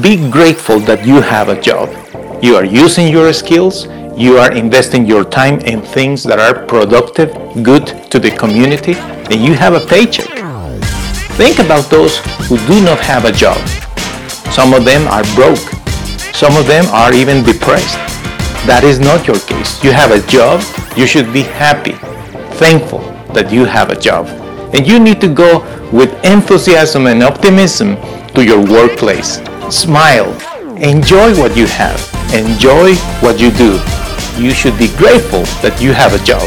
Be grateful that you have a job. You are using your skills, you are investing your time in things that are productive, good to the community, and you have a paycheck. Think about those who do not have a job. Some of them are broke. Some of them are even depressed. That is not your case. You have a job, you should be happy, thankful that you have a job. And you need to go with enthusiasm and optimism to your workplace. Smile. Enjoy what you have. Enjoy what you do. You should be grateful that you have a job.